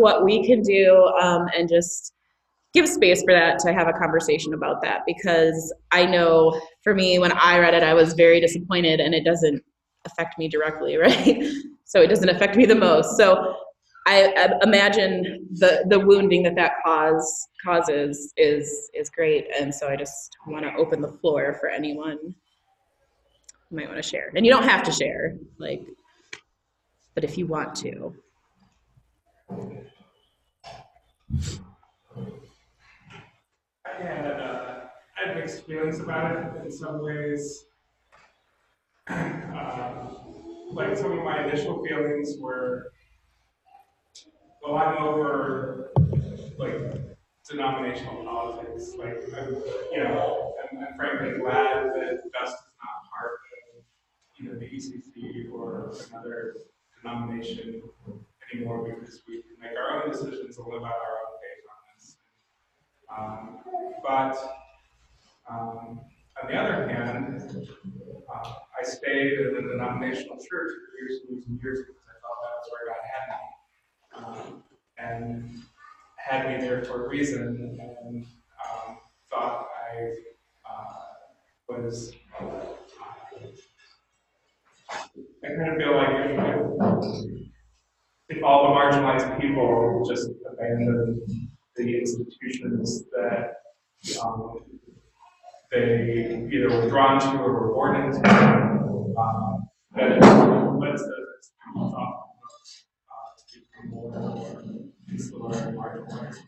what we can do um, and just give space for that to have a conversation about that because I know for me when I read it I was very disappointed and it doesn't affect me directly right? So it doesn't affect me the most. So I, I imagine the the wounding that that cause causes is is great. And so I just want to open the floor for anyone who might want to share. And you don't have to share like but if you want to I had, uh, I mixed feelings about it in some ways. Um, like some of my initial feelings were, well, I'm over like denominational politics. Like, I'm, you know, I'm, I'm frankly glad that Dust is not part of either the ECC or another denomination anymore because we can make our own decisions and live out our own faith on this. Um, but um, on the other hand, uh, I stayed in the denominational church for years and years and years because I thought that was where God had me. Um, and had me there for a reason and um, thought I uh, was. Uh, I kind of feel like if, all the marginalized people just abandon the institutions that um, they either were drawn to or were born into, um, that it lets the students off to become more and more insular and marginalized.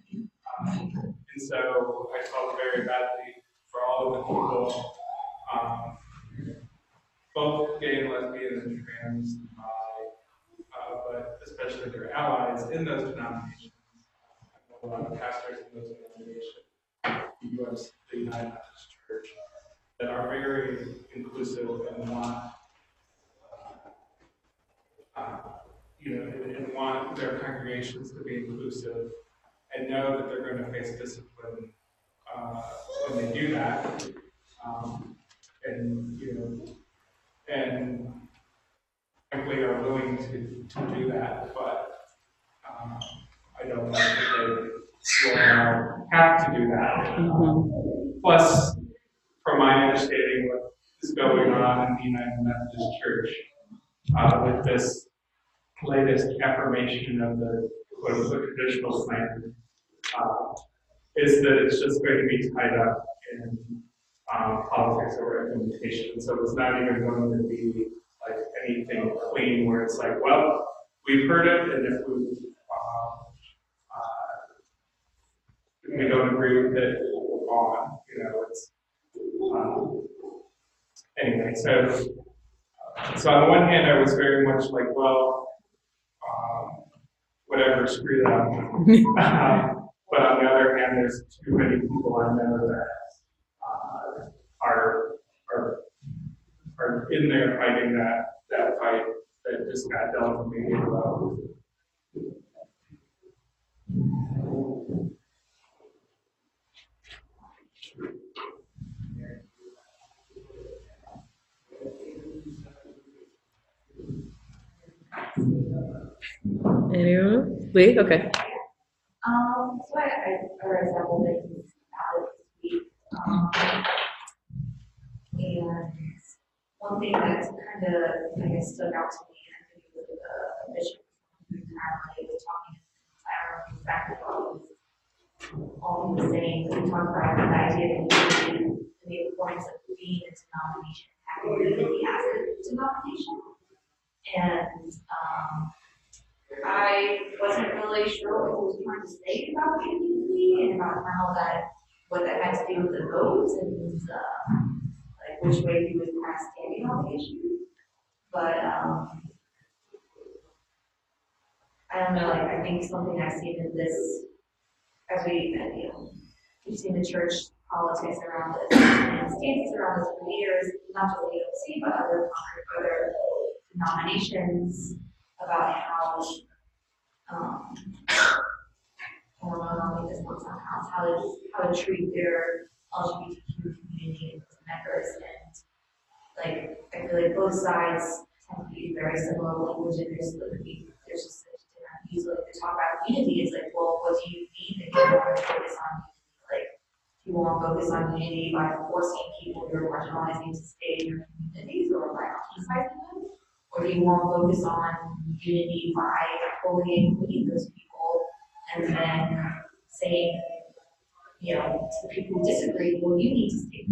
Um, and so I felt very badly for all of the people, um, both gay and lesbian and trans and bi, uh, but especially their allies in those denominations. I know a lot of pastors in those denominations, the US, the United Methodist Church, that are very inclusive and want, uh, you know, and, and want their congregations to be and know that they're going to face discipline uh, when they do that. Um, and, you know, and frankly are willing to, to do that, but um, I don't think that they will now have to do that. Mhm. Plus, from my understanding, what is going on in the United Methodist Church uh, with this latest affirmation of the quote plan uh, is that it's just going to be tied up in um, politics or implementation. So it's not even going to be like anything clean where it's like, well, we've heard it, and if we um, uh, we don't agree with it, we'll. You know, it's um, anyway. So, so on the one hand, I was very much like, well, whatever, screw them. Um, but on the other hand, there's too many people I know that uh, are are are in there fighting that that fight that just got dealt with me about. anyone Lee okay Um, so I, I, I read several things about it this week. Um, and one thing that's kind of, I guess, stuck out to me, and I think it was the bishop who apparently was talking, I don't know exactly what he was, all he was saying, but he talked about the idea that unity and the importance of being a denomination, having unity as a denomination. And, um, I wasn't really sure what he was trying to say about community and about how that, what that had to do with the votes and, uh, like which way he was kind of standing on the issue. But, um, I don't know, like, I something I've seen in this, as we, you know, we've seen the church politics around this and stances around this for years, not just ECC, but other, other denominations about how, um, how to this house, how to, how to treat their LGBTQ community members and like, I feel like both sides tend to be very similar language and there's, like, usually to talk about unity is like, well, what do you mean that you want to focus on, like, you want to focus on unity by forcing people who are marginalizing to stay in your communities or by ostracizing them? Or do you want to focus on unity by fully including those people and then saying, you know, to people who disagree, well, you need to stay.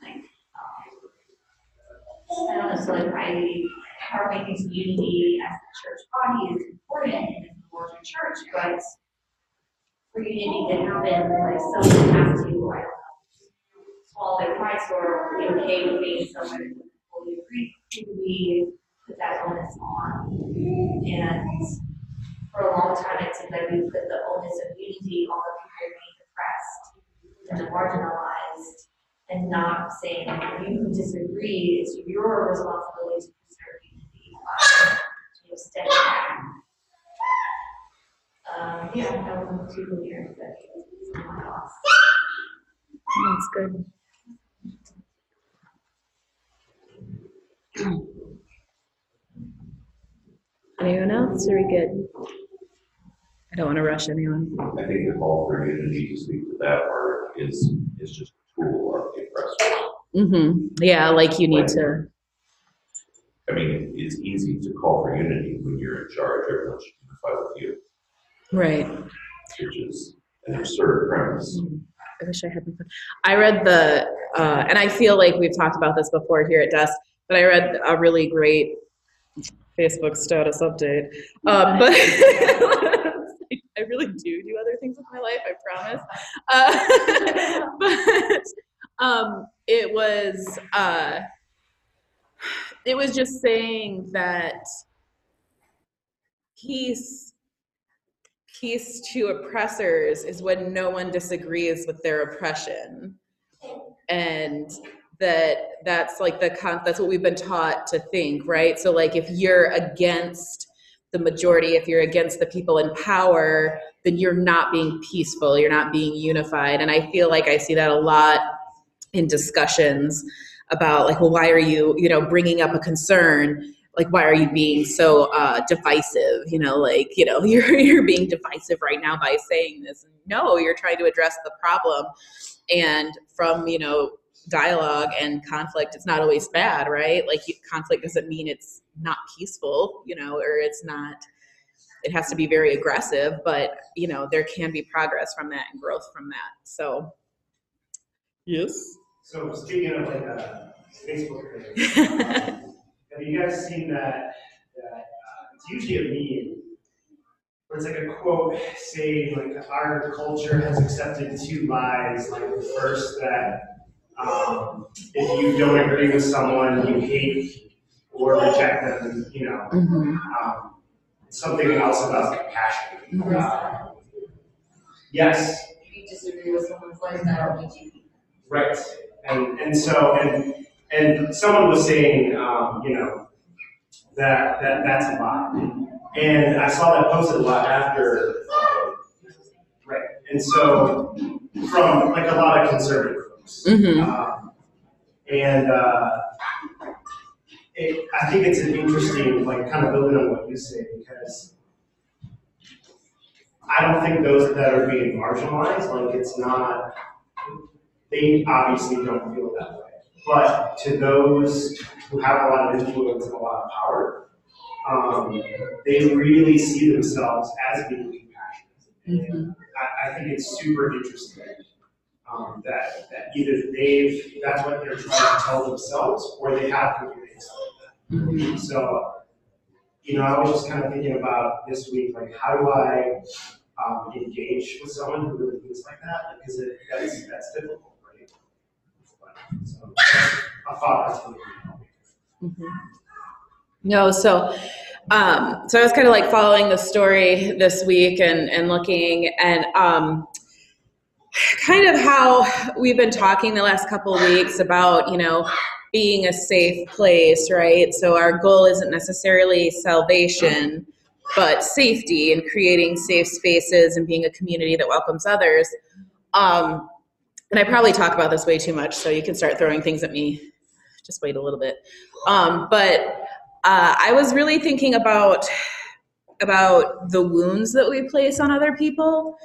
Like, um, I don't know, so like I, our making some unity as a church body is important in the larger church, but for unity to happen, like someone has to, I don't know, swallow their pride or be okay with being someone who fully agree, do we put that onus on? And for a long time, it seemed like we put the onus of unity on the people being oppressed and marginalized, and not saying, you who disagree, it's your responsibility to preserve unity uh, by, you know, stepping back. Um, yeah, that was too clear, but my thoughts. That's good. Anyone else? Are we good? I don't want to rush anyone. I think the call for unity to speak to that part is, is just a tool of the oppressor. Mm-hmm. Yeah, like you need to. I mean, it's easy to call for unity when you're in charge, everyone should unify with you, Right. which is an absurd premise. I wish I had my phone. I read the, uh, and I feel like we've talked about this before here at Desk, but I read a really great Facebook status update. Um, but I really do do other things with my life, I promise. Uh, but um, it was, uh, it was just saying that peace peace to oppressors is when no one disagrees with their oppression. And that that's like the that's what we've been taught to think right? So like if you're against the majority if you're against the people in power then you're not being peaceful you're not being unified. And i feel like i see that a lot in discussions about like well why are you you know bringing up a concern like why are you being so uh, divisive? You know like you know you're you're being divisive right now by saying this. No you're trying to address the problem. And from you know dialogue and conflict it's not always bad right? Like you, conflict doesn't mean it's not peaceful you know or it's not it has to be very aggressive but you know there can be progress from that and growth from that. So yes? So speaking of like a Facebook page, have you guys seen that, that, uh, it's usually a meme, where it's like a quote saying like our culture has accepted two lies, like the first that, um, if you don't agree with someone, you hate or reject them, you know, mm-hmm. um, something else about compassion. Mhm. Uh, Yes, If you disagree with someone's lifestyle, would you? Right, and, and so, and, and someone was saying, um, you know, that, that, that's a lie. And I saw that posted a lot after, um, right, and so, from like a lot of conservative folks. Mm-hmm. Um, And, uh, it, I think it's an interesting, like, kind of building on what you say, because I don't think those that are being marginalized, like, it's not, they obviously don't feel that way. But to those who have a lot of influence and a lot of power, um, they really see themselves as being compassionate. And I, I think it's super interesting um, that, that either they've, that's what they're trying to tell themselves, or they have something like that. So, you know, I was just kind of thinking about this week, like, how do I um, engage with someone who really thinks like that? Because it, that's, that's difficult? Mhm. No, so um, so I was kind of like following the story this week and and looking and um, kind of how we've been talking the last couple of weeks about you know being a safe place, right? So our goal isn't necessarily salvation, but safety and creating safe spaces and being a community that welcomes others. Um, and I probably talk about this way too much, so you can start throwing things at me. Just wait a little bit. Um, but uh, I was really thinking about about the wounds that we place on other people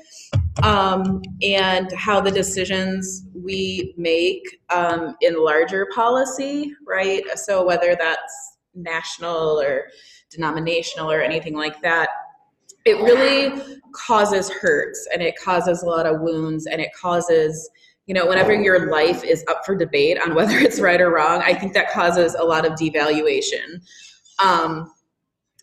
um, and how the decisions we make um, in larger policy, right? So whether that's national or denominational or anything like that, it really causes hurts and it causes a lot of wounds and it causes you know whenever your life is up for debate on whether it's right or wrong i think that causes a lot of devaluation. Um,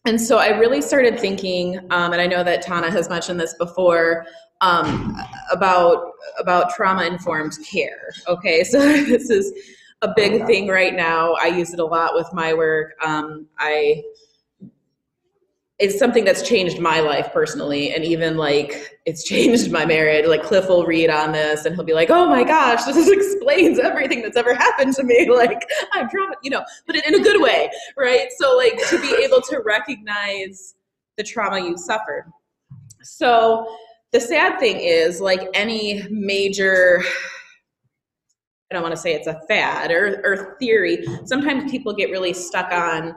and so i really started thinking um, and i know that tana has mentioned this before um, about about trauma informed care okay? So this is a big thing right now. I use it a lot with my work. Um, i it's something that's changed my life personally and even like it's changed my marriage. Like cliff will read on this and he'll be like oh my gosh this explains everything that's ever happened to me. Like i'm trauma you know but in a good way right? So like to be able to recognize the trauma you suffered. So the sad thing is like any major i don't want to say it's a fad or, or theory sometimes people get really stuck on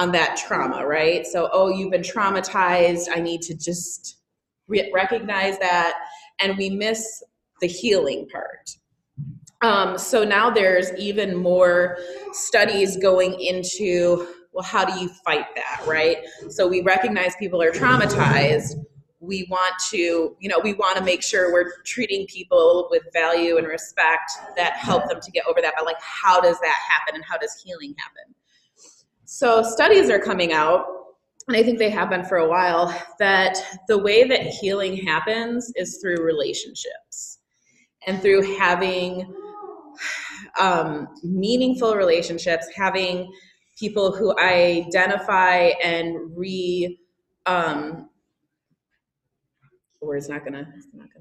on that trauma, right? So, oh, you've been traumatized. I need to just re- recognize that. And we miss the healing part. Um, so now there's even more studies going into well, how do you fight that, right? So we recognize people are traumatized. We want to, you know, we want to make sure we're treating people with value and respect that help them to get over that. But like, how does that happen and how does healing happen? So studies are coming out, and I think they have been for a while, that the way that healing happens is through relationships and through having um, meaningful relationships, having people who identify and re um, word's not gonna it's not gonna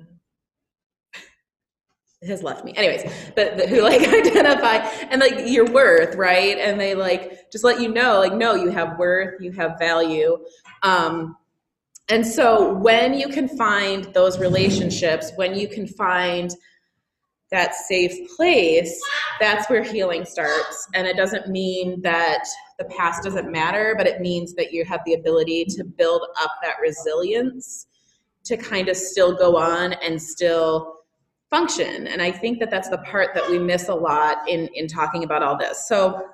has left me. Anyways but, who like identify and like your worth right? And they like just let you know like no you have worth you have value. Um and so when you can find those relationships when you can find that safe place that's where healing starts. And it doesn't mean that the past doesn't matter but it means that you have the ability to build up that resilience to kind of still go on and still function. And I think that that's the part that we miss a lot in, in talking about all this. So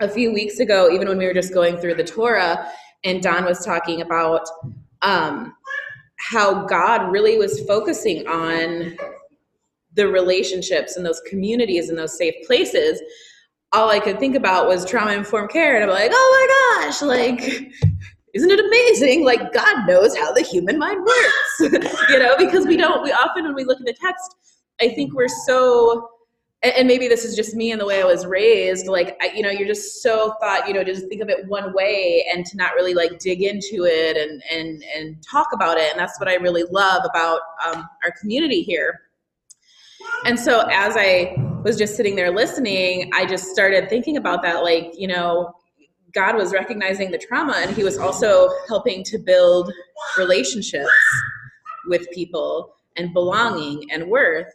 a few weeks ago, even when we were just going through the Torah, and Don was talking about um, how God really was focusing on the relationships and those communities and those safe places. All I could think about was trauma informed care, and I'm like, oh my gosh, like isn't it amazing? Like God knows how the human mind works, you know, because we don't, we often, when we look at the text, I think we're so, and maybe this is just me and the way I was raised, like, I, you know, you're just so thought, you know, just think of it one way and to not really like dig into it and, and, and talk about it. And that's what I really love about um, our community here. And so as I was just sitting there listening, I just started thinking about that, like, you know, God was recognizing the trauma and he was also helping to build relationships with people and belonging and worth.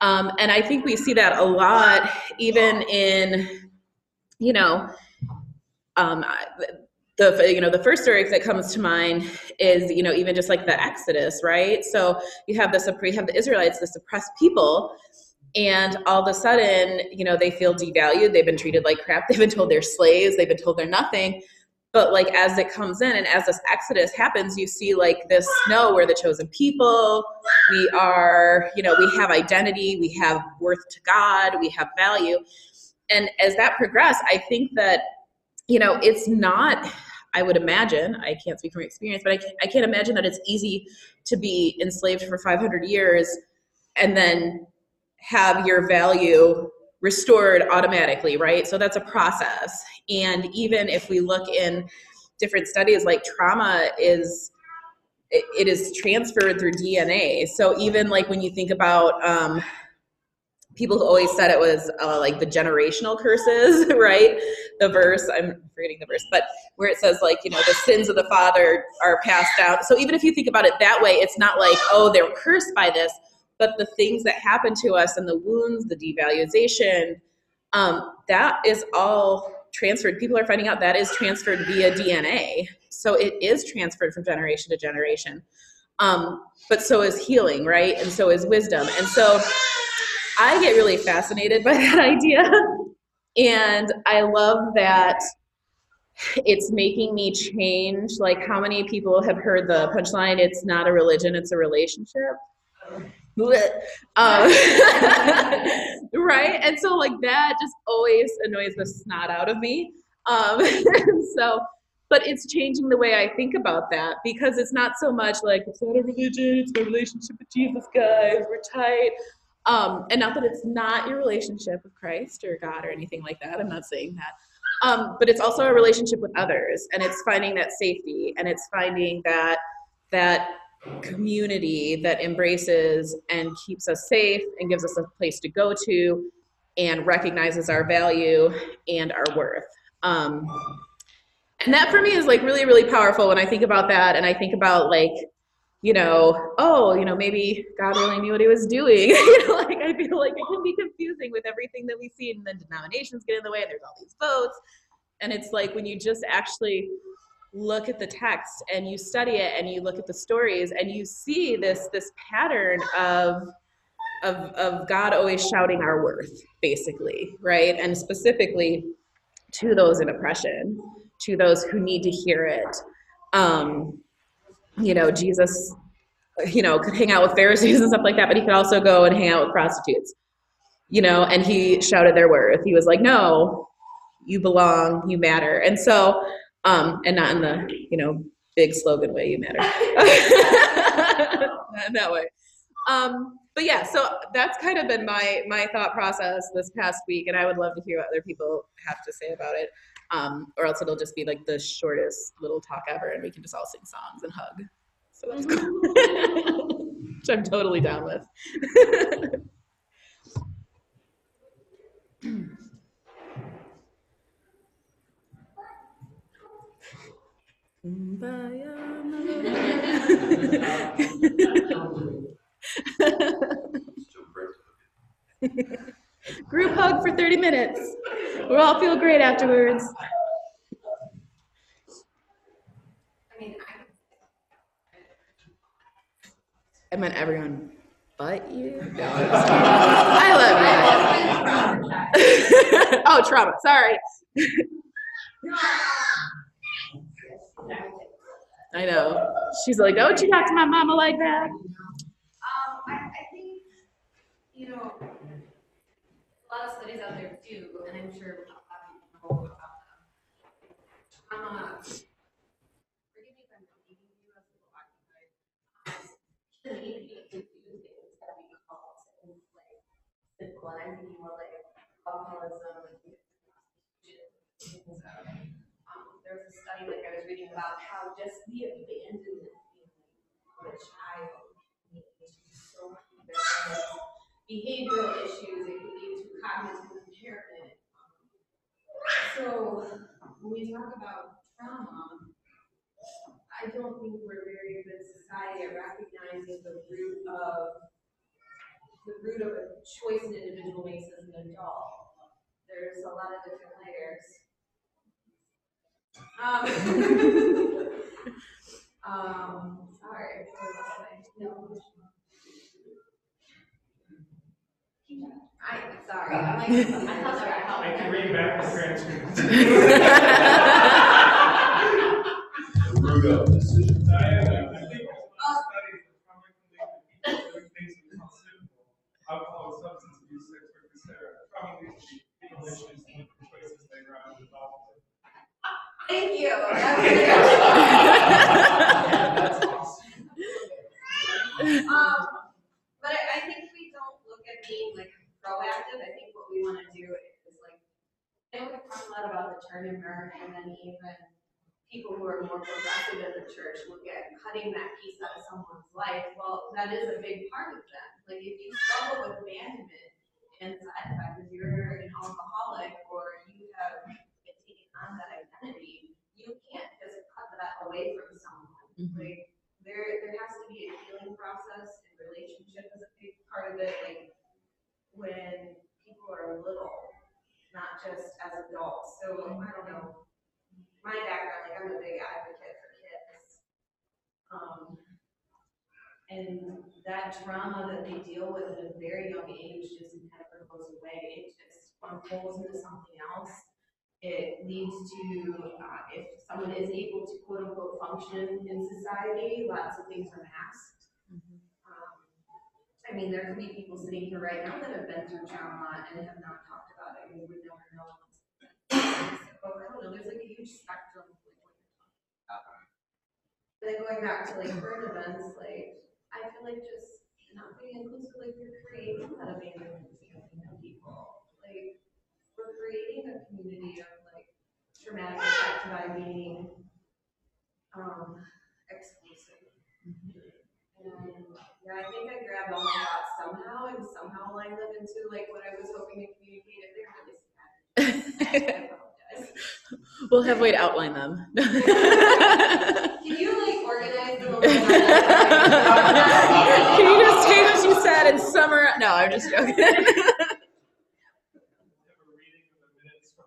Um, and I think we see that a lot, even in, you know, um, the you know the first story that comes to mind is you know even just like the Exodus, right? So you have the you have the Israelites, the suppressed people, and all of a sudden, you know, they feel devalued. They've been treated like crap. They've been told they're slaves. They've been told they're nothing. But like as it comes in and as this exodus happens, you see like this no, we're the chosen people. We are, you know, we have identity, we have worth to God, we have value. And as that progresses, I think that, you know, it's not, I would imagine, I can't speak from experience, but I can't, I can't imagine that it's easy to be enslaved for 500 years and then have your value restored automatically, right? So that's a process. And even if we look in different studies, like trauma is it is transferred through DNA. So even like when you think about um, people who always said it was uh, like the generational curses, right? The verse, I'm forgetting the verse, but where it says like, you know, the sins of the father are passed down. So even if you think about it that way, it's not like, oh, they're cursed by this, but the things that happen to us and the wounds, the devaluation, um, that is all transferred. People are finding out that is transferred via DNA. so it is transferred from generation to generation. Um, but so is healing, right? And so is wisdom. And so I get really fascinated by that idea. And I love that it's making me change. Like, how many people have heard the punchline, it's not a religion, it's a relationship? Um, right? And so, like, that just always annoys the snot out of me. Um, so, but it's changing the way I think about that because it's not so much like it's not a religion, it's my relationship with Jesus, guys, we're tight. Um, and not that it's not your relationship with Christ or God or anything like that. I'm not saying that. Um, but it's also a relationship with others, and it's finding that safety, and it's finding that that community that embraces and keeps us safe and gives us a place to go to, and recognizes our value and our worth. Um, and that for me is like really really powerful when i think about that and i think about like you know oh you know maybe god really knew what he was doing you know like i feel like it can be confusing with everything that we see and then denominations get in the way and there's all these votes and it's like when you just actually look at the text and you study it and you look at the stories and you see this this pattern of of of god always shouting our worth basically right and specifically to those in oppression to those who need to hear it. Um, you know, Jesus, you know, could hang out with Pharisees and stuff like that, but he could also go and hang out with prostitutes, you know, and he shouted their worth. He was like, no, you belong, you matter. And so, um, and not in the, you know, big slogan way, you matter. in that way. Um, but yeah, so that's kind of been my my thought process this past week, and I would love to hear what other people have to say about it um, or else it'll just be like the shortest little talk ever and we can just all sing songs and hug. So that's cool. Which I'm totally down with. Group hug for 30 minutes. We'll all feel great afterwards. I mean, I, I meant everyone but you. No, I love you. oh, trauma. Sorry. I know. She's like, don't you talk to my mama like that? Um, I, I think, you know, a lot of studies out there do, and I'm sure about them. Um, like alcoholism and things of, um, there was a study like I was reading about how just the abandonment feeling of a child lead to so many different behavioral issues, it can lead to cognitive impairment. So when we talk about trauma, I don't think we're a very good society at recognizing the root of the root of a choice an individual makes as an adult. There's a lot of different layers. Um, um, sorry, I lost no. I, sorry, I'm like, I thought that helped. I can read back the transcript. The root decision. I, I think there's a lot of studies that probably can lead to doing things that are simple. Alcohol, substance abuse, sex work, et probably issues and the choices they are involved with. Thank you. Um, but I, I think we don't look at being like proactive, I think what we wanna do is like, I know we talk a lot about the turn and burn, and then even people who are more progressive in the church look at cutting that piece out of someone's life, well, that is a big part of them. Like, if you struggle with abandonment and side effect, if you're an alcoholic, or you have been taking on that identity, you can't just cut that away from someone. Mm -hmm. Like there there has to be a healing process and relationship is a big part of it. Like when people are little, not just as adults. So I don't know. My background, like I'm a big advocate for kids. Um, and that trauma that they deal with at a very young age just kind of goes away. It just unfolds into something else it leads to, uh, if someone is able to quote unquote function in society, lots of things are masked. Um, I mean, there could be people sitting here right now that have been through trauma and have not talked about it, we would never know. But I don't know, there's like a huge spectrum of like what you're talking about. But Then going back to like current events, like, I feel like just not being inclusive, like you're creating that abandonment feeling of people. Like, we're creating a community of like traumatic effect by being, um, exclusive. And, yeah, I think I grabbed all my thoughts somehow and somehow lined them into like what I was hoping to communicate. If they're really apologize. We'll have Wade outline them. Can you like organize them? Can you just take what you said and summarize? No, I'm just joking. Have a reading of the minutes from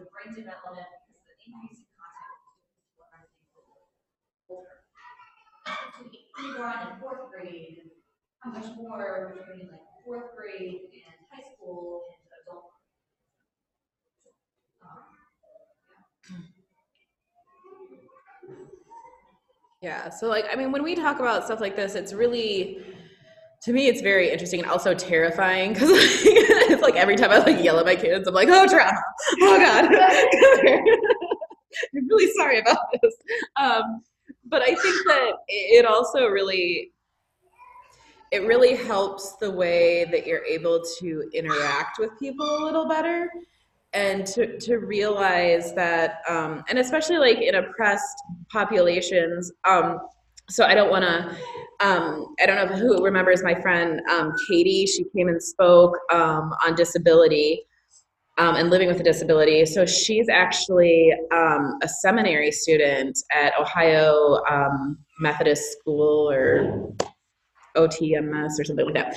of brain development, because the increase in contact with are older. Between kindergarten and fourth grade, how much more between like fourth grade and high school and adult. Um, Yeah, so like, I mean, when we talk about stuff like this, it's really, to me, it's very interesting and also terrifying because it's like every time I like yell at my kids, I'm like, oh, trauma, oh God. I'm really sorry about this. Um, but I think that it also really, it really helps the way that you're able to interact with people a little better and to, to realize that um, and especially like in oppressed populations um, so i don't want to um, i don't know who remembers my friend um, katie she came and spoke um, on disability um, and living with a disability. So she's actually um, a seminary student at ohio um, methodist school or otms or something like that.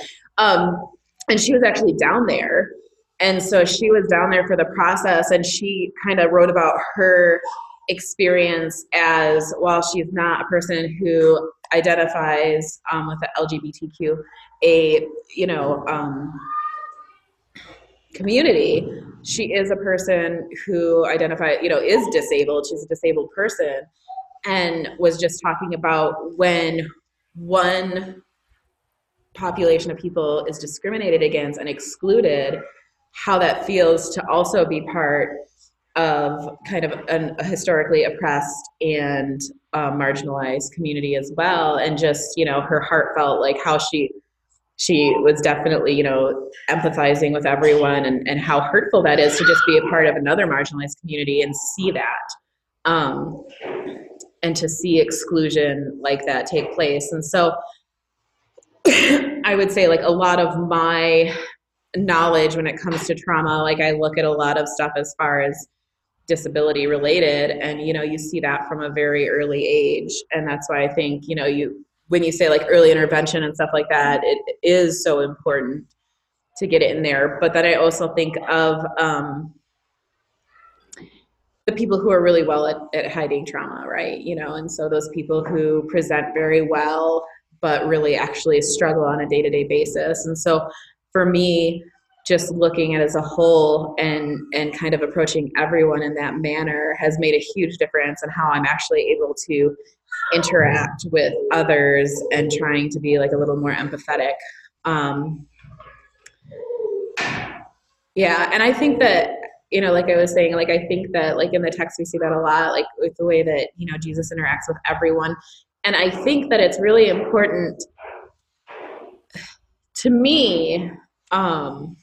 And she was actually down there. And so she was down there for the process and she kind of wrote about her experience as while she's not a person who identifies um, with the lgbtq a you know um, community she is a person who identifies you know is disabled. She's a disabled person and was just talking about when one population of people is discriminated against and excluded how that feels to also be part of kind of an, a historically oppressed and uh, marginalized community as well. And just you know her heartfelt like how she she was definitely you know empathizing with everyone and, and how hurtful that is to just be a part of another marginalized community and see that um, and to see exclusion like that take place. And so i would say like a lot of my knowledge when it comes to trauma like i look at a lot of stuff as far as disability related and you know you see that from a very early age. And that's why i think you know you when you say like early intervention and stuff like that it is so important to get it in there. But then i also think of um, the people who are really well at, at hiding trauma right? You know and so those people who present very well but really actually struggle on a day-to-day basis. And so for me just looking at as a whole and and kind of approaching everyone in that manner has made a huge difference in how i'm actually able to interact with others and trying to be like a little more empathetic. Um, yeah and i think that you know like i was saying like i think that like in the text we see that a lot like with the way that you know jesus interacts with everyone. And i think that it's really important to me um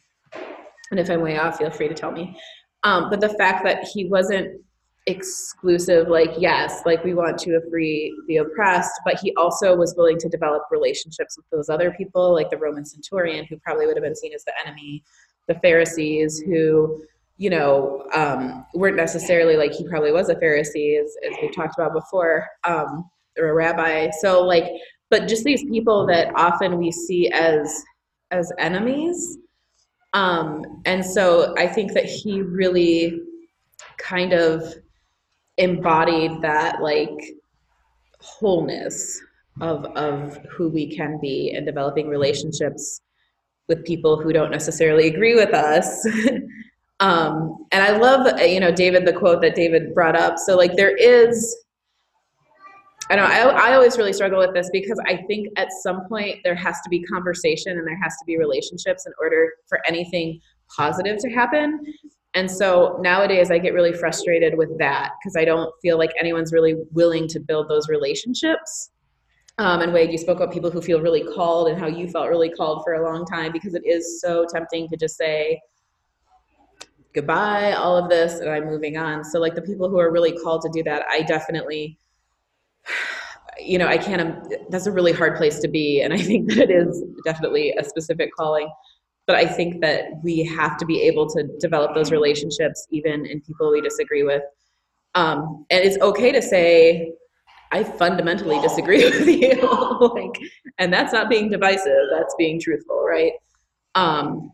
and if i'm way off feel free to tell me. Um but the fact that he wasn't exclusive like yes like we want to free the oppressed but he also was willing to develop relationships with those other people like the roman centurion who probably would have been seen as the enemy the pharisees who you know um, weren't necessarily like he probably was a pharisee as, as we've talked about before um, or a rabbi. So like but just these people that often we see as as enemies um, and so i think that he really kind of embodied that like wholeness of of who we can be and developing relationships with people who don't necessarily agree with us. Um, and i love you know david the quote that david brought up. So like there is I know I, I always really struggle with this because I think at some point there has to be conversation and there has to be relationships in order for anything positive to happen. And so nowadays I get really frustrated with that because I don't feel like anyone's really willing to build those relationships. Um, and Wade, you spoke about people who feel really called and how you felt really called for a long time because it is so tempting to just say, goodbye, all of this, and I'm moving on. So, like the people who are really called to do that, I definitely you know, I can't, that's a really hard place to be. And I think that it is definitely a specific calling. But I think that we have to be able to develop those relationships even in people we disagree with. Um, and it's okay to say, I fundamentally disagree with you. like, and that's not being divisive, that's being truthful, right? Um,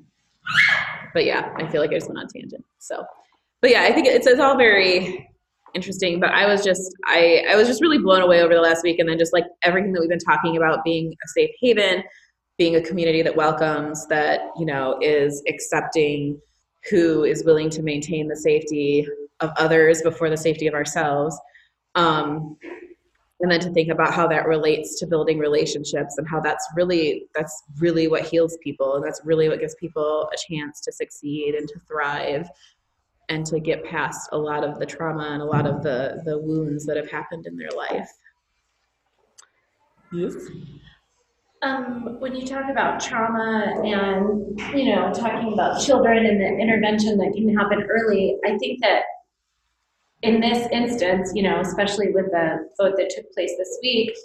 but yeah, I feel like I just went on tangent. So, but yeah, I think it's, it's all very interesting but i was just i i was just really blown away over the last week and then just like everything that we've been talking about being a safe haven being a community that welcomes that you know is accepting who is willing to maintain the safety of others before the safety of ourselves um, and then to think about how that relates to building relationships and how that's really that's really what heals people and that's really what gives people a chance to succeed and to thrive and to get past a lot of the trauma and a lot of the the wounds that have happened in their life. Yes. Um, when you talk about trauma and, you know, talking about children and the intervention that can happen early, I think that in this instance, you know, especially with the vote that took place this week,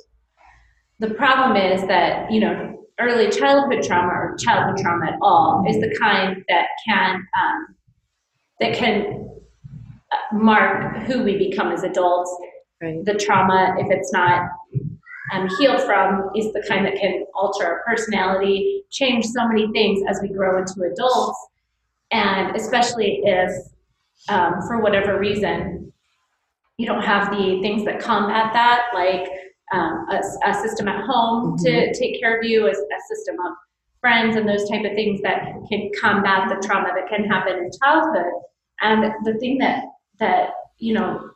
the problem is that, you know, early childhood trauma or childhood trauma at all is the kind that can um, that can uh, mark who we become as adults. Right. The trauma, if it's not um, healed from, is the kind that can alter our personality, change so many things as we grow into adults. And especially if, um, for whatever reason, you don't have the things that combat that, like um, a, a, system at home mm-hmm. to take care of you, a, a system of friends and those type of things that can combat the trauma that can happen in childhood. And the thing that that you know,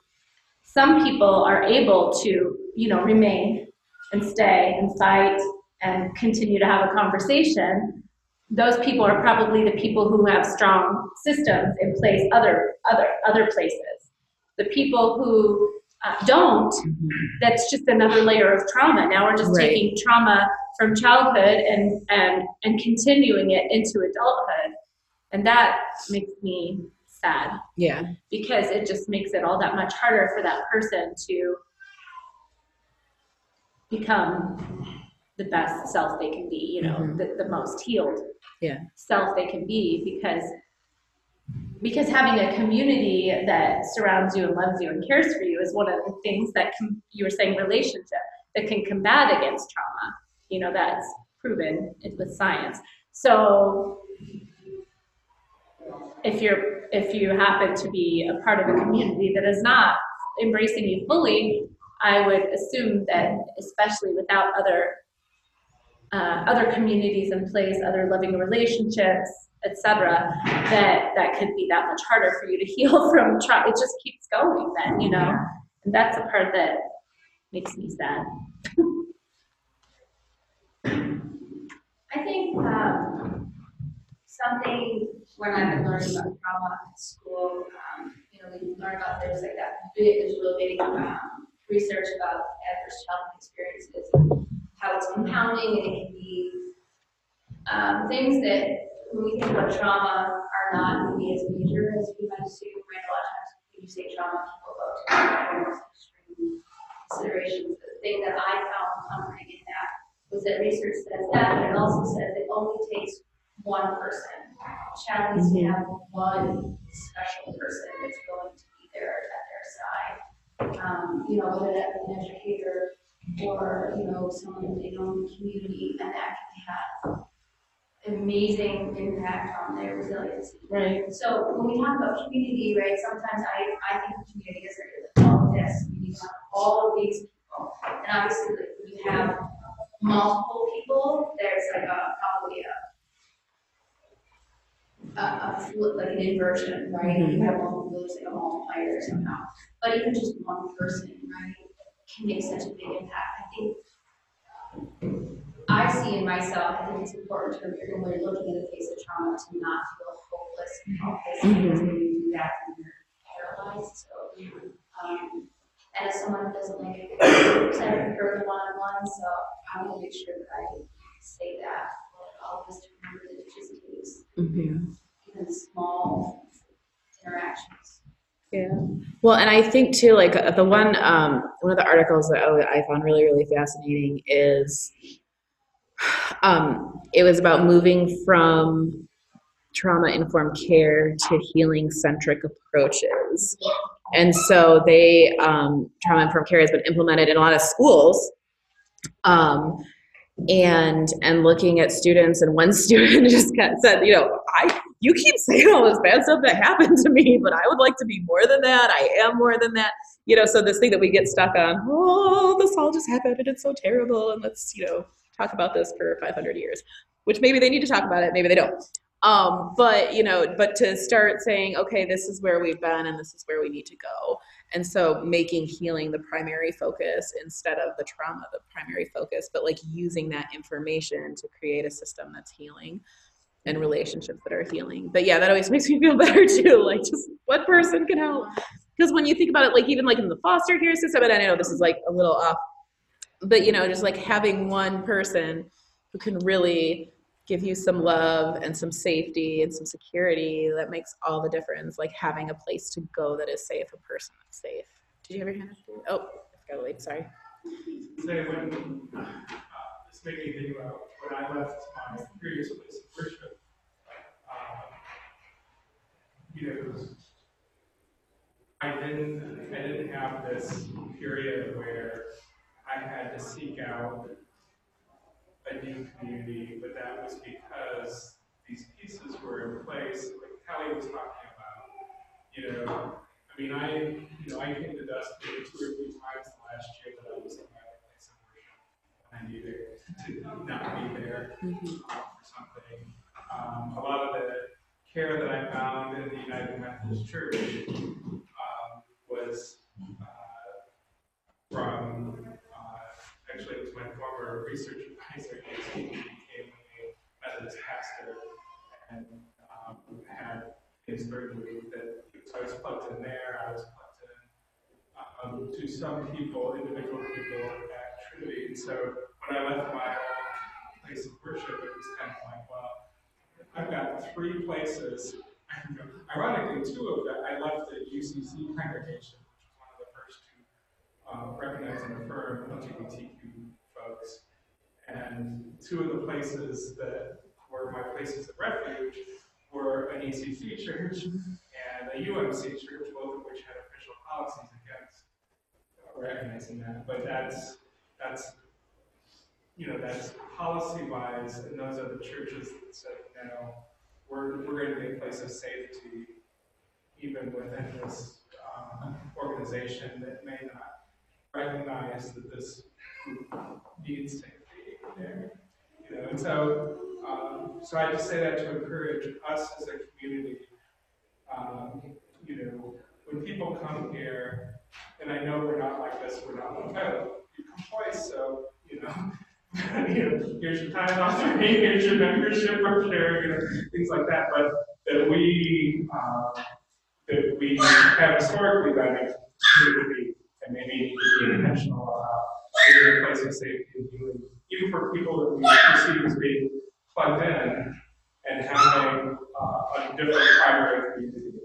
some people are able to you know remain and stay and fight and continue to have a conversation. Those people are probably the people who have strong systems in place other other other places. The people who uh, don't, mm-hmm. that's just another layer of trauma. Now we're just right. taking trauma from childhood and and and continuing it into adulthood, and that makes me sad. Yeah. Because it just makes it all that much harder for that person to become the best self they can be, you know, mm-hmm. the, the most healed yeah. self they can be because because having a community that surrounds you and loves you and cares for you is one of the things that com- you were saying relationship that can combat against trauma you know that's proven with science so if you're if you happen to be a part of a community that is not embracing you fully, I would assume that especially without other uh, other communities in place, other loving relationships, etc., that that could be that much harder for you to heal from. Tra- it just keeps going. Then you know, and that's the part that makes me sad. I think um, something when I've been learning about trauma at school, um, you know, we learn about things like that. There's really big um, research about adverse childhood experiences, and how it's compounding, and it can be um, things that when we think about trauma are not maybe as major as we might assume. Right? A lot of times when you say trauma, people about to extreme considerations. The thing that I found comforting in that was that research says that, but it also says it only takes one person. Needs to have one special person that's going to be there at their side. Um, you know, whether that be an educator or, you know, someone they know in the community, and that can have amazing impact on their resiliency. Right. So when we talk about community, right, sometimes I, I think of community as like all of this, to have all of these people. And obviously, like, when you have multiple people, there's like a, probably a, a, a flip, like an inversion, right? Mm-hmm. You have multiple, there's like a multiplier somehow. But even just one person, right, can make such a big impact. I think I see in myself, I think it's important to, when we're looking at the face of trauma, to not feel hopeless and helpless, mm-hmm. because when you do that, then you're paralyzed, so, um, and as someone who doesn't like, it, I prefer the one-on-one, so I want to make sure that I say that, for all of us to remember that it just takes small interactions. Yeah. Well, and I think too, like the one, um, one of the articles that I found really, really fascinating is, um, it was about moving from trauma informed care to healing centric approaches. And so they, um, trauma informed care has been implemented in a lot of schools. Um, and and looking at students and one student just got, said, you know, I you keep saying all this bad stuff that happened to me, but I would like to be more than that. I am more than that. You know, so this thing that we get stuck on, oh, this all just happened and it's so terrible, and let's, you know, talk about this for 500 years, which maybe they need to talk about it, maybe they don't. Um, but you know, but to start saying, okay, this is where we've been and this is where we need to go. And so making healing the primary focus instead of the trauma the primary focus, but like using that information to create a system that's healing and mm-hmm. relationships that are healing. But yeah, that always makes me feel better too. Like just one person can help. Because when you think about it, like even like in the foster care system, and I know this is like a little off, but you know, just like having one person who can really give you some love and some safety and some security that makes all the difference. Like having a place to go that is safe, a person that's safe. Did you have hand up? Oh, I forgot to leave. Sorry. say when, uh, this made me think about when I left my previous place of worship. um, You know, I didn't, I didn't have this period where I had to seek out a new community, but that was because these pieces were in place, like Kelly was talking about. You know, I mean, I, you know, I came to Dustin two or three times the last year that I was in my place of worship. I needed to not be there uh, for something. Um, a lot of the care that I found in the United Methodist Church um, was uh, from, uh, actually, it was my former research advisor, became a Methodist pastor and um, had during the week that, so I was plugged in there, I was plugged in um, to some people, individual people at Trinity. And so when I left my place of worship, it was kind of like, well, I've got three places. Ironically, two of them, I left the UCC congregation, which was one of the first to uh, recognize and affirm LGBTQ And two of the places that were my places of refuge were an ECC church and a UMC church, both of which had official policies against recognizing that. But that's that's you know that's policy wise, and those are the churches that said no, we're we're going to be a place of safety, even within this um, organization that may not recognize that this needs safety there. You know, and so um, so I just say that to encourage us as a community. Um, you know, when people come here, and I know we're not like this, we're not like, oh, you come twice, so, you know, you know, here's your time off, here's your membership brochure, you know, things like that, but that we, um, that we have historically done it, community, and maybe need to be intentional greater place of safety and healing, even for people that we perceive as being plugged in and having uh, a different primary community.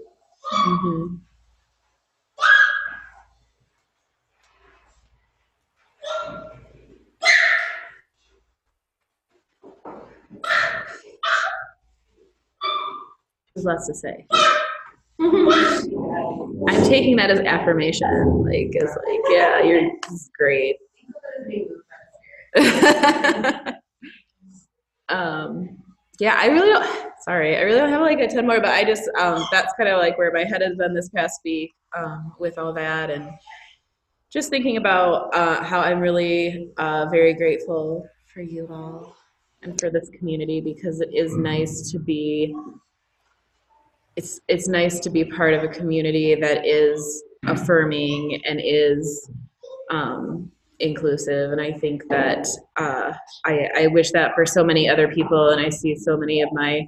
Mm-hmm. There's less to say. I'm taking that as affirmation. Like, it's like, yeah, you're great. um, yeah, I really don't. Sorry, I really don't have like a ton more, but I just um, that's kind of like where my head has been this past week um, with all that, and just thinking about uh, how I'm really uh, very grateful for you all and for this community because it is nice to be. It's it's nice to be part of a community that is affirming and is um, inclusive and i think that uh, I, I wish that for so many other people and i see so many of my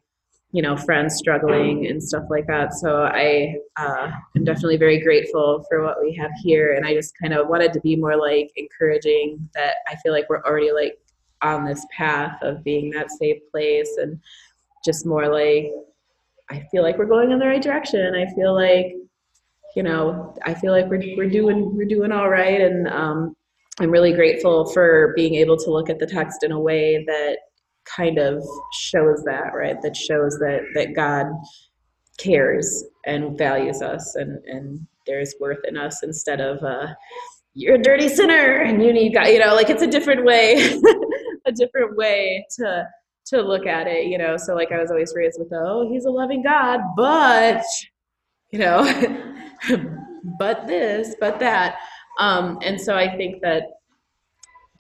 you know friends struggling and stuff like that. So i uh, am definitely very grateful for what we have here and i just kind of wanted to be more like encouraging that i feel like we're already like on this path of being that safe place and just more like i feel like we're going in the right direction. I feel like you know i feel like we're, we're doing we're doing all right and um, I'm really grateful for being able to look at the text in a way that kind of shows that, right? That shows that that God cares and values us and and there's worth in us instead of uh, you're a dirty sinner and you need God, you know, like it's a different way, a different way to to look at it, you know. So like I was always raised with, oh, he's a loving God, but you know, but this, but that. Um, and so I think that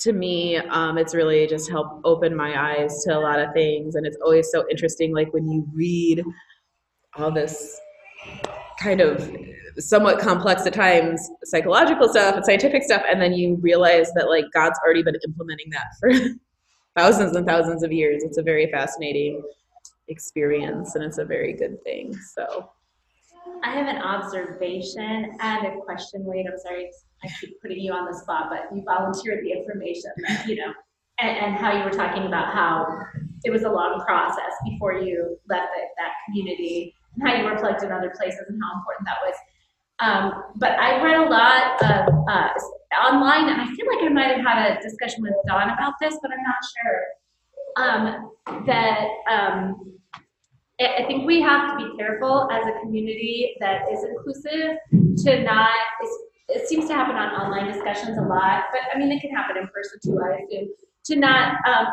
to me, um, it's really just helped open my eyes to a lot of things. And it's always so interesting, like when you read all this kind of somewhat complex at times psychological stuff and scientific stuff, and then you realize that like God's already been implementing that for thousands and thousands of years. It's a very fascinating experience, and it's a very good thing. So. I have an observation and a question, Wade. I'm sorry, I keep putting you on the spot, but you volunteered the information, you know, and, and how you were talking about how it was a long process before you left the, that community and how you were plugged in other places and how important that was. Um, but I read a lot of uh, online, and I feel like I might have had a discussion with Don about this, but I'm not sure. Um, that um, I think we have to be careful as a community that is inclusive to not, it seems to happen on online discussions a lot, but I mean, it can happen in person too, I assume, to not um,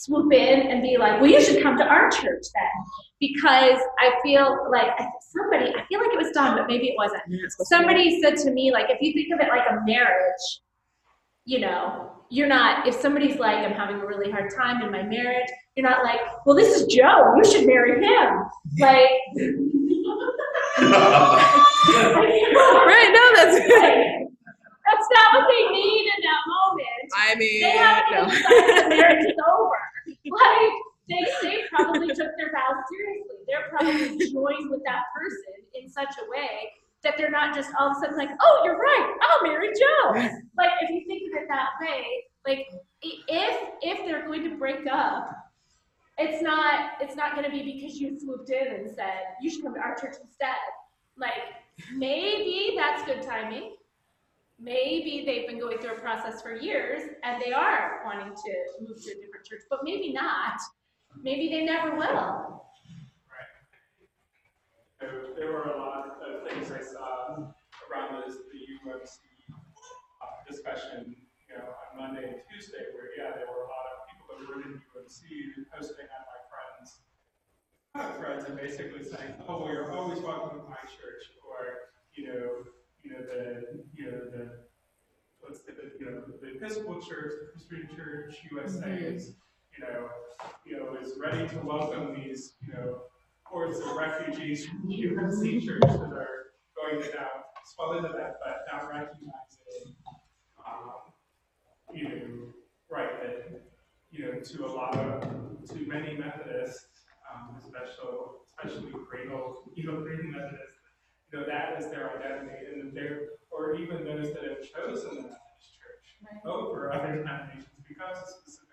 swoop in and be like, well, you should come to our church then. Because I feel like somebody, I feel like it was Dawn, but maybe it wasn't. Somebody said to me, like, if you think of it like a marriage, you know, you're not, if somebody's like, I'm having a really hard time in my marriage, you're not like, well, this is Joe, you should marry him. Like, right, no, that's that's not what they need in that moment. I mean, They haven't no. even decided marriage is over. Like, they, they probably took their vows seriously. They're probably joined with that person in such a way that they're not just all of a sudden like, oh, you're right, I'll marry Joe. Like, if you think of it that way, like, if if they're going to break up, it's not it's not going to be because you swooped in and said you should come to our church instead. Like, maybe that's good timing. Maybe they've been going through a process for years and they are wanting to move to a different church, but maybe not. Maybe they never will. So there were a lot of things I saw around this, the UMC uh, discussion, you know, on Monday and Tuesday, where, yeah, there were a lot of people that were in UMC posting on my friends' threads and basically saying, oh, we are always welcome at my church, or, you know, you know, the, you know, the, what's the, you know, the Episcopal Church, the Christian Church USA mm-hmm. is, you know, you know, is ready to welcome these, you know, hordes of refugees from the UMC church that are going to now swell into that, but not recognizing, you know, right, that, you know, to a lot of, to many Methodists, um, especially, especially cradle, you know, cradle Methodists, you know, that is their identity, and they're, or even those that have chosen the Methodist Church over other denominations because of specific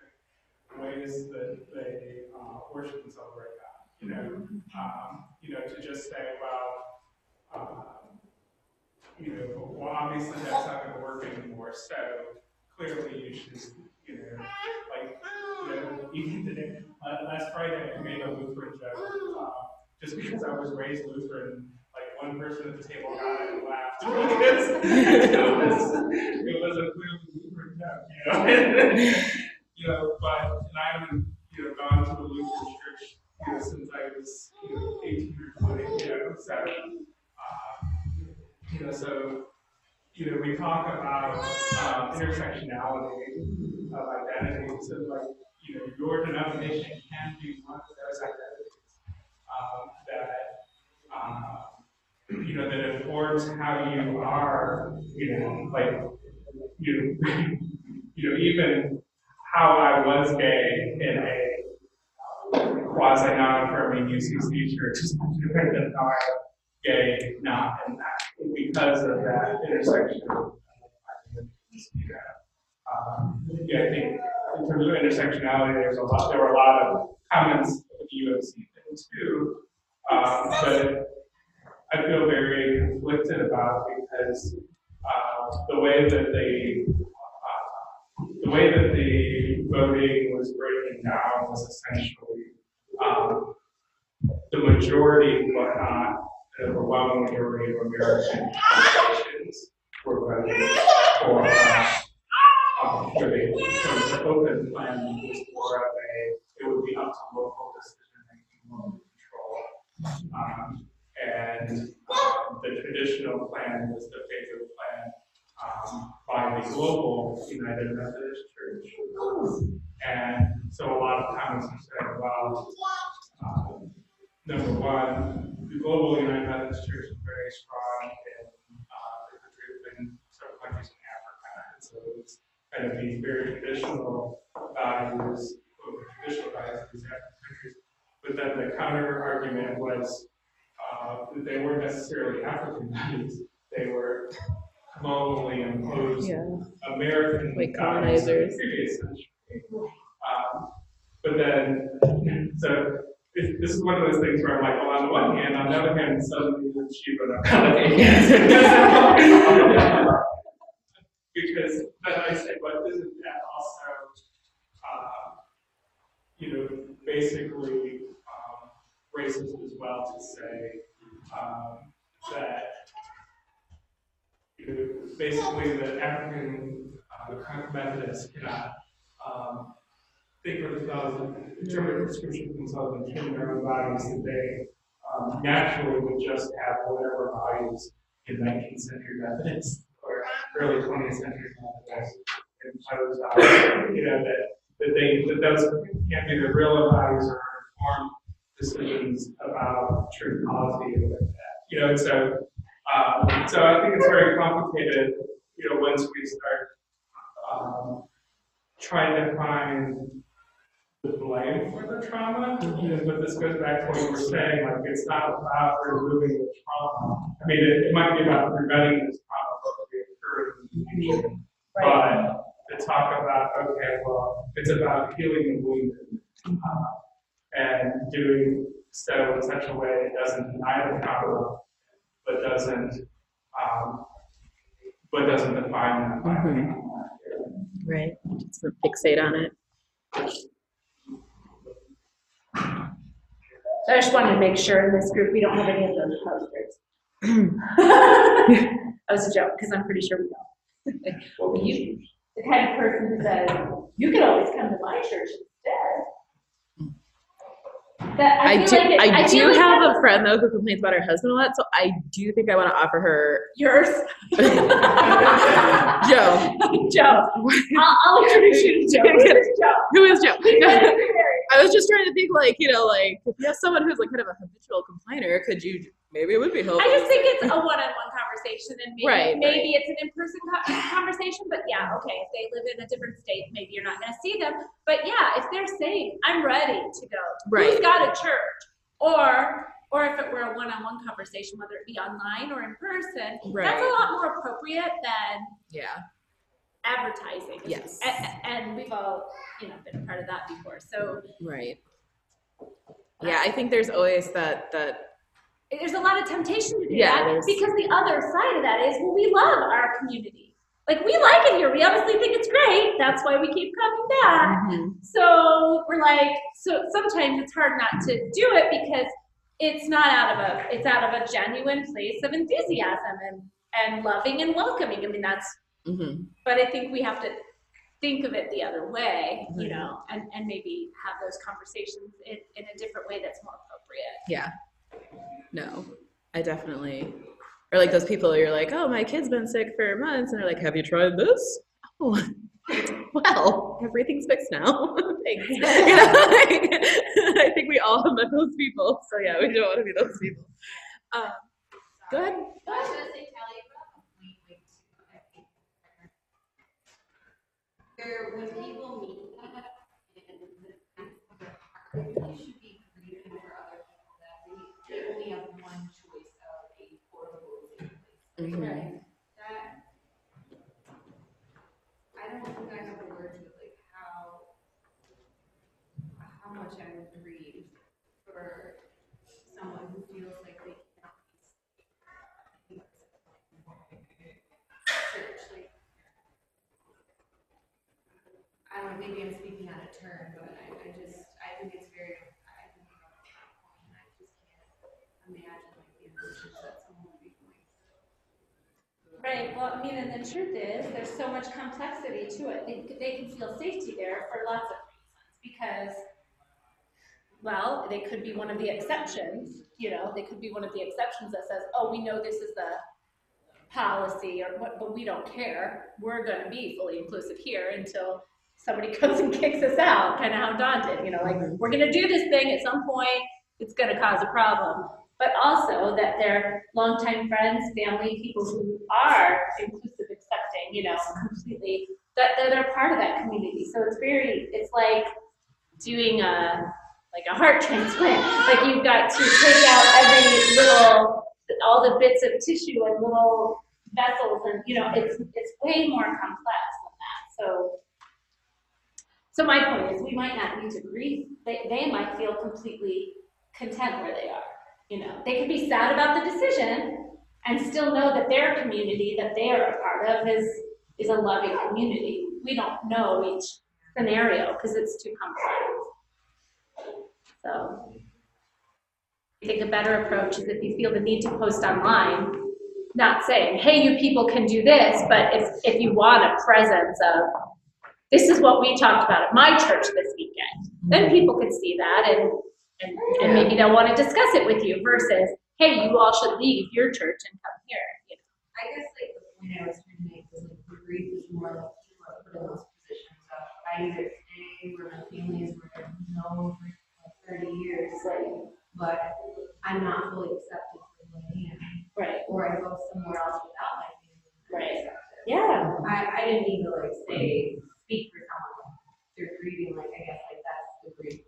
ways that they uh, worship and celebrate God. You know, um, you know, to just say, well, um, you know, well, obviously that's not going to work anymore. So clearly, you should, you know, like, you know, even today, uh, last Friday, I made a Lutheran joke. Uh, just because I was raised Lutheran, like one person at the table got it and laughed because it was, it was a clearly Lutheran joke, you know? You know, but, and I haven't, you know, gone to a Lutheran church, you know, since I was, you know, eighteen or twenty, you know, so, uh, you know, so, you know, we talk about, uh, intersectionality of identities, and like, you know, your denomination can be one of those identities, um, that, uh, you know, that informs how you are, you know, like, you you know, even how I was gay in a quasi non-affirming UCC church. Much different than how I gay not in that, because of that intersection. Um, yeah, I think in terms of intersectionality, there's a lot, there were a lot of comments of the UMC thing too. Um, but I feel very conflicted about because, uh, the way that they, uh, the way that the voting was breaking down was essentially, um, the majority, but not an overwhelming majority of American populations were voting for, uh, the, the open plan was more of a, it would be up to local decision making, control. Um, and, um, the traditional plan was the favorite plan, um, by the global United Methodist Church. And so a lot of times are saying, well, um, number one, the global United Methodist Church is very strong in, uh, the country, in several countries in Africa. And so it's kind of these very traditional values, traditional values of these African countries. But then the counter argument was, uh, that they weren't necessarily African values, they were colonially imposed Yeah. American Like values of the colonizers. Um, but then, so this, this is one of those things where I'm like, well, on the one hand, on the other hand, suddenly the Shiva Because then I say, but isn't that also, uh, you know, basically, um, racist as well to say, um, that you know, basically the African, uh, Methodists cannot, um, think for themselves, and interpret for themselves and think their own values, that they, um, naturally would just have whatever values in nineteenth century Methodists or early twentieth century Methodists imposed on, them. you know, that, that they, that those can't be the real values or inform decisions about true policy or like that. You know, and so, um, so I think it's very complicated, you know, once we start, um, trying to find the blame for the trauma, you but this goes back to what you were saying, like, it's not about removing the trauma. I mean, it, it might be about preventing this trauma from reoccurring in the future. But to talk about, okay, well, it's about healing the wounded, uh, and doing so in such a way it doesn't deny the trauma, but doesn't, um, but doesn't define them. by Mhm. Right. Just fixate on it. So I just wanted to make sure in this group, we don't have any of those posters. That was a joke, because I'm pretty sure we don't. Well, You, the kind of person who says, you can always come to my church instead. That, I I do. like it- I feel do like have a friend though who complains about her husband a lot, so I do think I want to offer her Yours. Joe. Joe. I'll, I'll introduce you to Joe. This is Joe. Who is Joe? He's my secretary. I was just trying to think, like you know, like if you have someone who's like kind of a habitual complainer, could you? Maybe it would be helpful. I just think it's a one-on-one conversation, and maybe Right, maybe it's an in-person co- conversation. But yeah, okay, if they live in a different state, maybe you're not going to see them. But yeah, if they're saying, "I'm ready to go," who's Right. got a church, or or if it were a one-on-one conversation, whether it be online or in person, that's a lot more appropriate than Yeah. Advertising. Yes. and, and we've all you know been a part of that before. So Right. Yeah, I think there's always that that there's a lot of temptation to do Yeah, that there's- because the other side of that is well we love our community like we like it here we obviously think it's great that's why we keep coming back Mhm. so we're like so sometimes it's hard not to do it because it's not out of a, it's out of a genuine place of enthusiasm and, and loving and welcoming. I mean, that's, Mm-hmm. but I think we have to think of it the other way, you Mhm. know, and, and maybe have those conversations in, in a different way that's more appropriate. Yeah. No, I definitely. Or like those people, you're like, oh, my kid's been sick for months, and they're like, have you tried this? Oh, well, everything's fixed now. Thanks. You know, like, I think we all have met those people. So yeah, we don't want to be those people. Um, go ahead. I was gonna say, Kelly, you brought up a point, like, too, I think. Where when people meet and the, you should be grieving for other people that they, they only have one choice of a portable place. Mhm. Like, That, I don't think I have the words of like how, how much I would grieve for someone who feels like they cannot be church, like. I don't know, maybe I'm speaking out of turn, but I, I just, I think it's very, I think you're on that point, and I just can't imagine like the emotions that someone would be going through. Right, well, I mean, and the truth is, there's so much complexity to it. They, they can feel safety there for lots of reasons, because, well, they could be one of the exceptions, you know, they could be one of the exceptions that says, oh, we know this is the policy, or but we don't care. We're gonna be fully inclusive here until somebody comes and kicks us out, kind of how daunted, you know, like, we're gonna do this thing at some point, it's gonna cause a problem but also that they're longtime friends, family, people who are inclusive, accepting, you know, completely, that, that are part of that community. So it's very, it's like doing a, like a heart transplant. Like you've got to take out every little, all the bits of tissue and little vessels and, you know, it's, it's way more complex than that. So, so my point is we might not need to grieve. They, they might feel completely content where they are. You know, they could be sad about the decision and still know that their community that they are a part of is is a loving community. We don't know each scenario because it's too complex. So I think a better approach is if you feel the need to post online, not saying, hey, you people can do this, but if if you want a presence of this is what we talked about at my church this weekend, then mm-hmm. people could see that and and, and maybe they'll want to discuss it with you versus, hey, you all should leave your church and come here. You know? I guess like the point I was trying to make was like the grief is more like people are put in those positions of I either stay where my family is where I've known for like thirty years, like, but I'm not fully accepted for who I am, Right. or I go somewhere else without my family. Right. accepted. Yeah. I, I didn't mean to like say, speak for someone, they're grieving, like, I guess, like, that's the grief,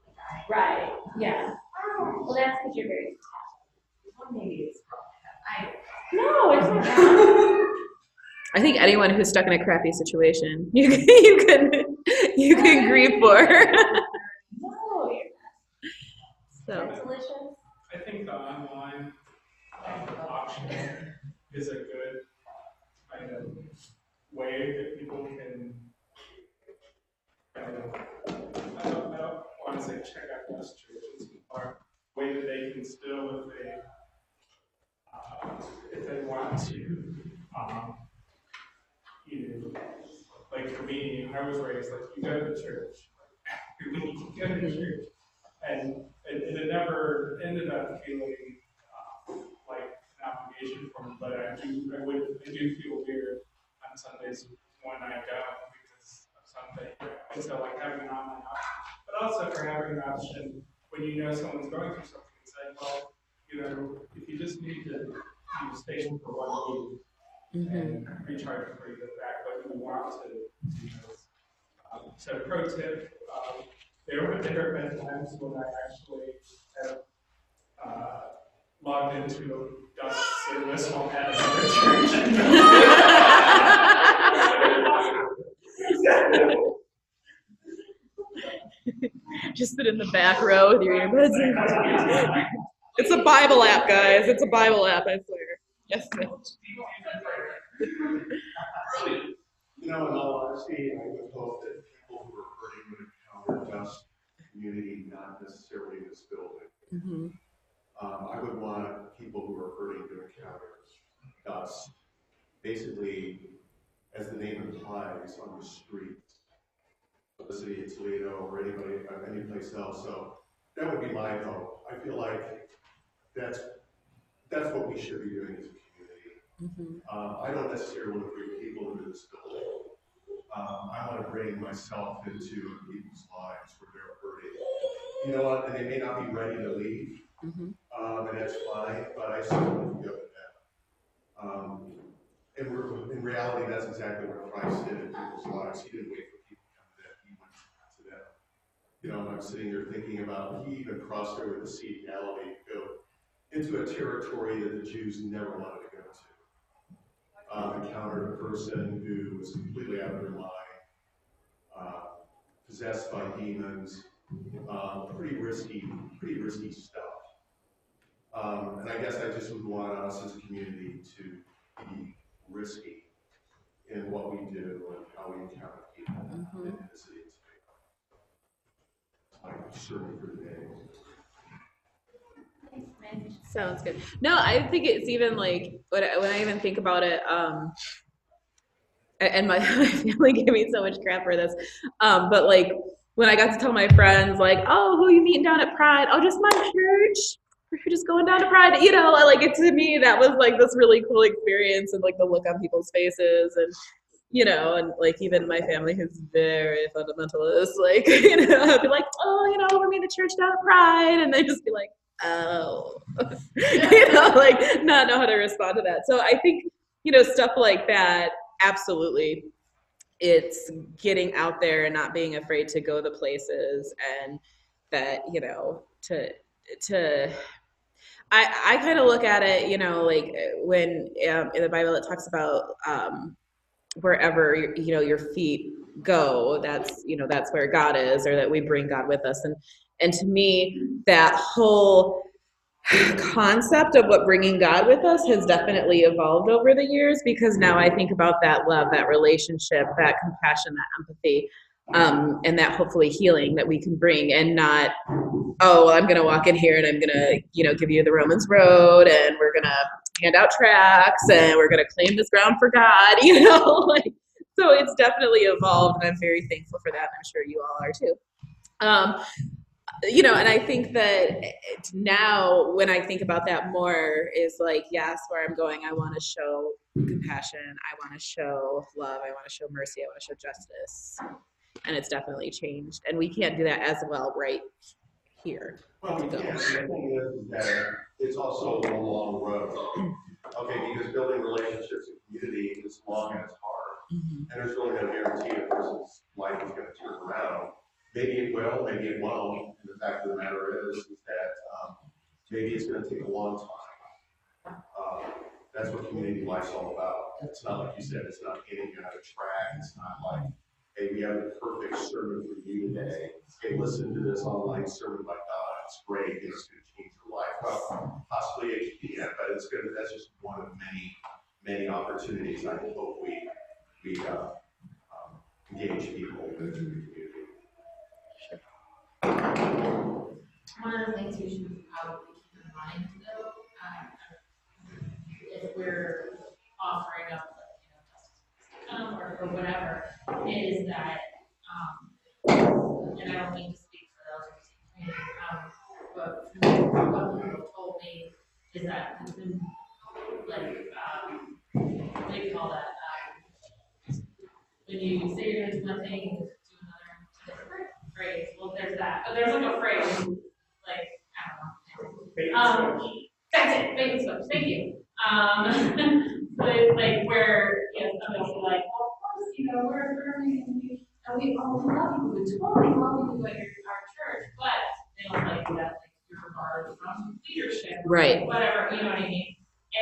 Right. Yeah. Well, that's because you're very. well, maybe it's wrong, I, No, it's not. wrong. I think anyone who's stuck in a crappy situation, you can, you can you can grieve for. no, you're so not. Delicious. I think the online um, option is a good kind of way that people can kind of, I don't, I to say check out those churches, or way that they can still, if they, uh, if they want to, um, you know, like for me, I was raised like, you go to church. Every week you go to church. And it, it never ended up feeling, uh, like an obligation for me, but I do, I would, I do feel weird on Sundays when I go because of something. And so like having an online option, also for having an option when you know someone's going through something and saying, well, you know, if you just need to, you know, stay home for one week and recharge before you go back, but you want to do this. Um, So pro tip, um, there were, there have been times when I actually have, uh, logged into a dust service while at another church. just sit in the back row with your earbuds. It's a Bible app, guys. It's a Bible app. I swear. Yes. Mitch. You know, in all honesty, I would hope that people who are hurting would encounter dust community, not necessarily this building. Mhm. Um, I would want people who are hurting to encounter us, basically, as the name implies, on the streets. The city of Toledo or anybody, uh, any place else, so that would be my hope. I feel like that's, that's what we should be doing as a community. Um, I don't necessarily want to bring people into this building. Um, I want to bring myself into people's lives where they're hurting. You know what, and they may not be ready to leave, um, and that's fine, but I still want to go with them. Um, and in reality, that's exactly what Christ did in people's lives. He didn't wait for people to come to them, he went to them. You know, and I'm sitting there thinking about, he even crossed over the Sea of Galilee to go into a territory that the Jews never wanted to go to um, encountered a person who was completely out of their mind, uh, possessed by demons, um, pretty risky, pretty risky stuff. Um, and I guess I just would want us as a community to be risky in what we do and how we encounter people. In the city Sounds good. No, I think it's even like when I, when I even think about it, um, and my, my family gave me so much crap for this, um, but like when I got to tell my friends, like, oh, who you meeting down at Pride? Oh, just my church. We're just going down to Pride. You know, like it to me that was like this really cool experience and like the look on people's faces and you know, and like even my family who's very fundamentalist, like, you know, I'd be like, oh, you know, we're meeting at church down at Pride, and they just be like, oh, you know, like not know how to respond to that. So I think, you know, stuff like that, absolutely. It's getting out there and not being afraid to go the places and that, you know, to, to, I, I kind of look at it, you know, like when um, in the Bible it talks about um, wherever you know your feet go, that's you know that's where God is, or that we bring God with us. And and to me, that whole concept of what bringing God with us has definitely evolved over the years because now I think about that love, that relationship, that compassion, that empathy, um, and that hopefully healing that we can bring, and not, oh, I'm to walk in here and I'm to, you know, give you the Romans Road, and we're to hand out tracts, and we're going to claim this ground for God, you know, like. So it's definitely evolved, and I'm very thankful for that. and I'm sure you all are too. Um, you know, and I think that now when I think about that more is like, yes, where I'm going, I want to show compassion, I want to show love, I want to show mercy, I want to show justice. And it's definitely changed. And we can't do that as well right here. Well, we can, the thing is that it's also a long road. Okay, because building relationships in community is long and it's hard. And there's really no guarantee a person's life is gonna turn around. Maybe it will, maybe it won't, and the fact of the matter is, is that, um, maybe it's gonna take a long time. Um, That's what community life's all about. It's not like you said, it's not getting you out of track, it's not like, hey, we have the perfect sermon for you today. Hey, listen to this online sermon by God, it's great, it's gonna change your life. Well, possibly can, but it's gonna, that's just one of many, many opportunities I hope we, we, uh, um, engage people in the community. One of the things we should probably keep in mind though, um, if we're offering up, you know, or, or whatever, is that, um, and I don't mean to speak for the LGBT community, um, but from what people told me is that it's been, like, um, what do you call that, um, when you say you're gonna do one thing, do another, phrase, well, there's that, but there's like a phrase, like, I don't know. Um, that's it, bait and switch, thank you. Um, so it's like where, you know, somebody will be like, well, of course, you know, we're, we're, and we, and we, oh, we love you, we totally love you at your, our church, but they don't like that, like, you're barred from leadership. Right. Whatever, you know what I mean?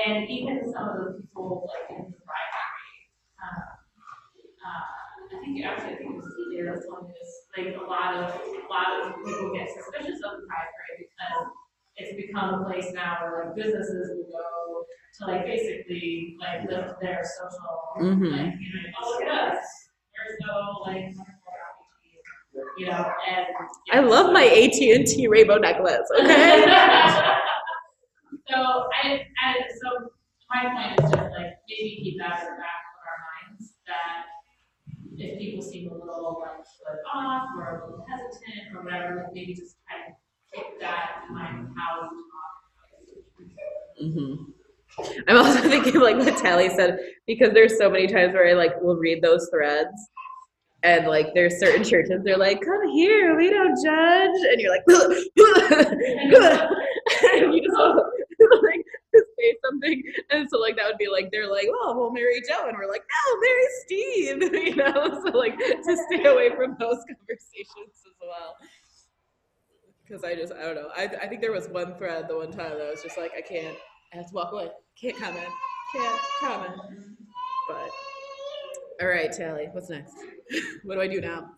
And even some of the people, like, in the bribery, um, uh, I think, actually, I think it was CJ that was telling me this, like, a lot of, a lot of people get suspicious of the parade because it's become a place now where like businesses will go to like basically like lift their social, mm-hmm. like, you know, oh, look at us, there's no so like you know, and. I love my AT&T rainbow necklace, okay? So I, I, so my point is just like, maybe keep that in the back of our minds, that if people seem a little like put off or a little hesitant or whatever, like maybe just kind of keep that in mind how we talk. hmm I'm also thinking like what Tally said because there's so many times where I like will read those threads and like there's certain churches they're like come here we don't judge and you're like and you just like say something. And so like that would be like they're like oh well Mary Joe and we're like no marry Steve you know? So like to stay away from those conversations as well. Because I just I don't know. I I think there was one thread the one time that I was just like I can't I have to walk away. Can't comment. Can't comment. But all right Tally what's next? What do I do now